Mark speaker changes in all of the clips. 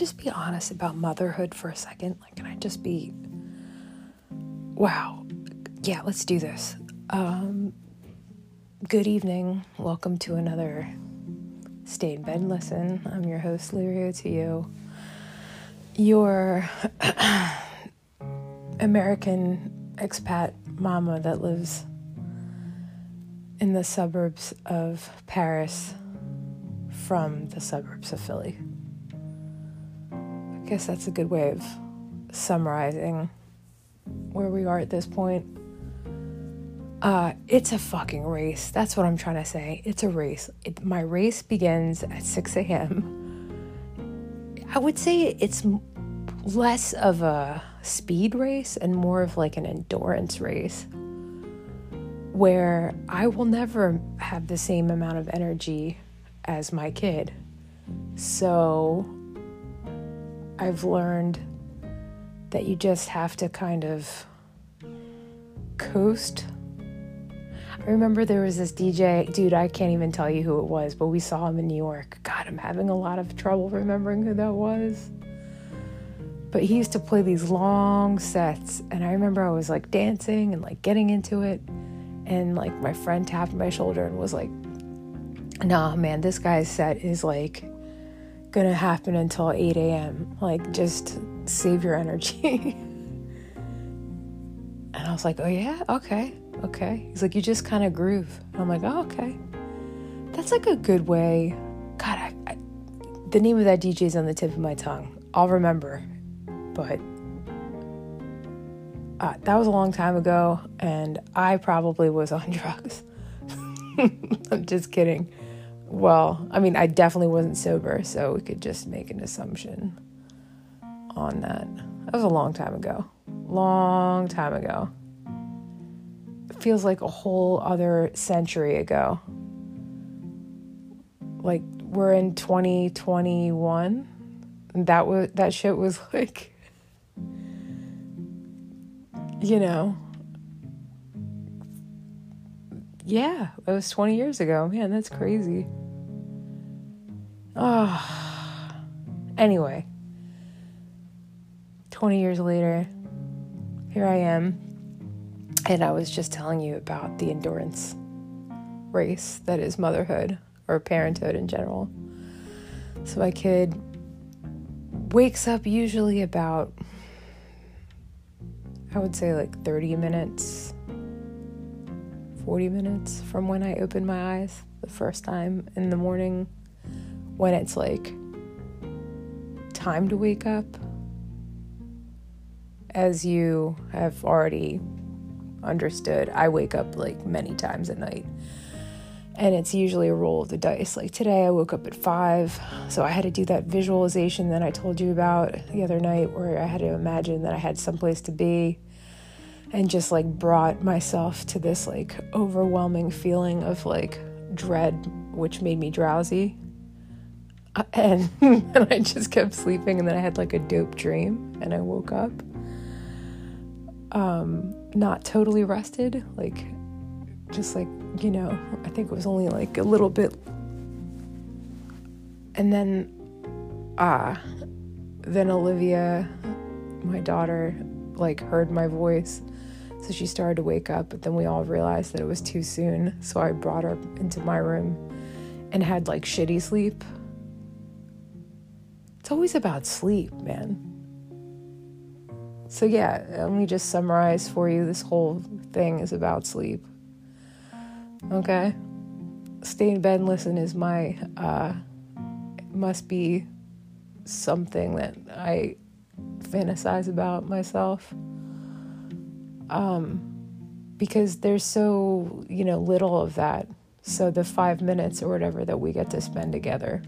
Speaker 1: just be honest about motherhood for a second? Like, can I just be, wow, yeah, let's do this. Um, good evening. Welcome to another Stay in Bed Listen. I'm your host, Lyria to you. Your American expat mama that lives in the suburbs of Paris from the suburbs of Philly. I guess that's a good way of summarizing where we are at this point. Uh, it's a fucking race. That's what I'm trying to say. It's a race. It, my race begins at 6 a.m. I would say it's less of a speed race and more of like an endurance race where I will never have the same amount of energy as my kid. So I've learned that you just have to kind of coast. I remember there was this DJ, dude, I can't even tell you who it was, but we saw him in New York. God, I'm having a lot of trouble remembering who that was. But he used to play these long sets, and I remember I was like dancing and like getting into it. And like my friend tapped my shoulder and was like, nah, man, this guy's set is like gonna happen until 8 a.m. Like, just save your energy. and I was like, oh, yeah, okay, okay. He's like, you just kind of groove. And I'm like, oh, okay. That's like a good way. God, I, I, the name of that DJ is on the tip of my tongue. I'll remember but uh, that was a long time ago, and I probably was on drugs. I'm just kidding. Well, I mean, I definitely wasn't sober, so we could just make an assumption on that. That was a long time ago. Long time ago. It feels like a whole other century ago. Like we're in 2021. That was that shit was like you know, yeah, it was 20 years ago. Man, that's crazy. Oh, anyway, 20 years later, here I am. And I was just telling you about the endurance race that is motherhood or parenthood in general. So my kid wakes up usually about I would say like 30 minutes, 40 minutes from when I open my eyes the first time in the morning when it's like time to wake up. As you have already understood, I wake up like many times at night. And it's usually a roll of the dice. Like today, I woke up at five, so I had to do that visualization that I told you about the other night, where I had to imagine that I had someplace to be and just like brought myself to this like overwhelming feeling of like dread, which made me drowsy. Uh, and, and I just kept sleeping, and then I had like a dope dream, and I woke up um, not totally rested, like just like you know, I think it was only like a little bit. And then, ah, uh, then Olivia, my daughter, like heard my voice so she started to wake up, but then we all realized that it was too soon. So I brought her into my room and had like shitty sleep. It's always about sleep, man. So, yeah, let me just summarize for you this whole thing is about sleep. Okay? Stay in bed and listen is my, uh, must be something that I fantasize about myself um, because there's so you know little of that. So the five minutes or whatever that we get to spend together.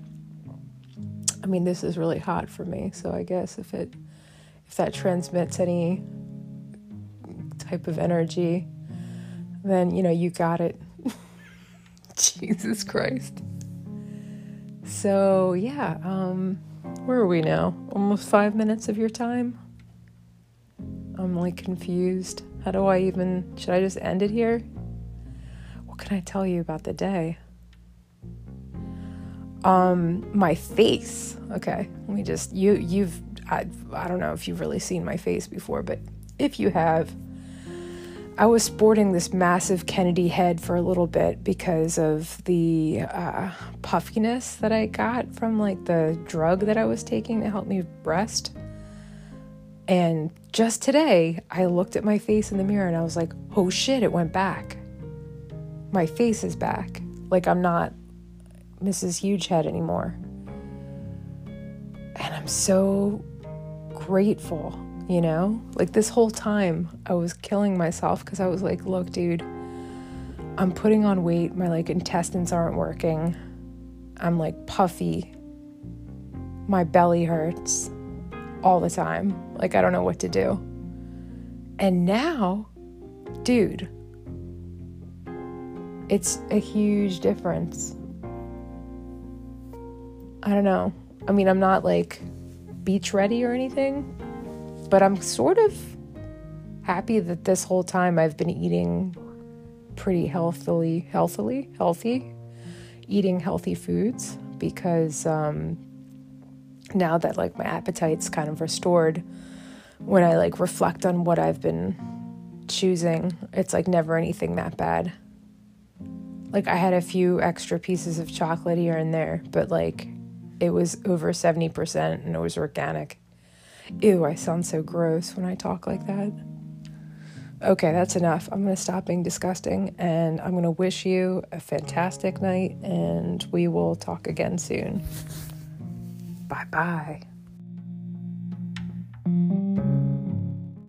Speaker 1: I mean, this is really hot for me. So I guess if it if that transmits any type of energy, then you know you got it. Jesus Christ. So yeah, um, where are we now? Almost five minutes of your time. I'm like confused. How do I even, should I just end it here? What can I tell you about the day? Um, my face. Okay, let me just you you've I I don't know if you've really seen my face before, but if you have, I was sporting this massive Kennedy head for a little bit because of the uh, puffiness that I got from like the drug that I was taking to help me breast. And just today, I looked at my face in the mirror and I was like, oh shit, it went back. My face is back. Like I'm not Mrs. Huge Head anymore. And I'm so grateful, you know? Like this whole time I was killing myself because I was like, look, dude, I'm putting on weight. My like intestines aren't working. I'm like puffy. My belly hurts all the time. Like I don't know what to do. And now, dude, it's a huge difference. I don't know. I mean, I'm not like beach ready or anything, but I'm sort of happy that this whole time I've been eating pretty healthily, healthily, healthy, eating healthy foods because um, now that like my appetite's kind of restored, when I like reflect on what I've been choosing, it's like never anything that bad. Like I had a few extra pieces of chocolate here and there, but like it was over 70% and it was organic. Ew, I sound so gross when I talk like that. Okay, that's enough. I'm going to stop being disgusting and I'm going to wish you a fantastic night and we will talk again soon. Bye bye.